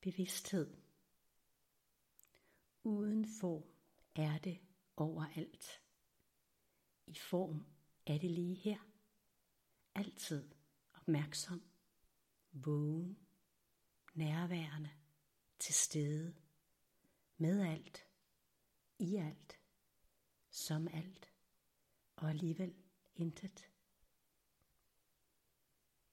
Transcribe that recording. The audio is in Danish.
bevidsthed. Uden form er det overalt. I form er det lige her. Altid opmærksom, vågen, nærværende, til stede, med alt, i alt, som alt, og alligevel intet.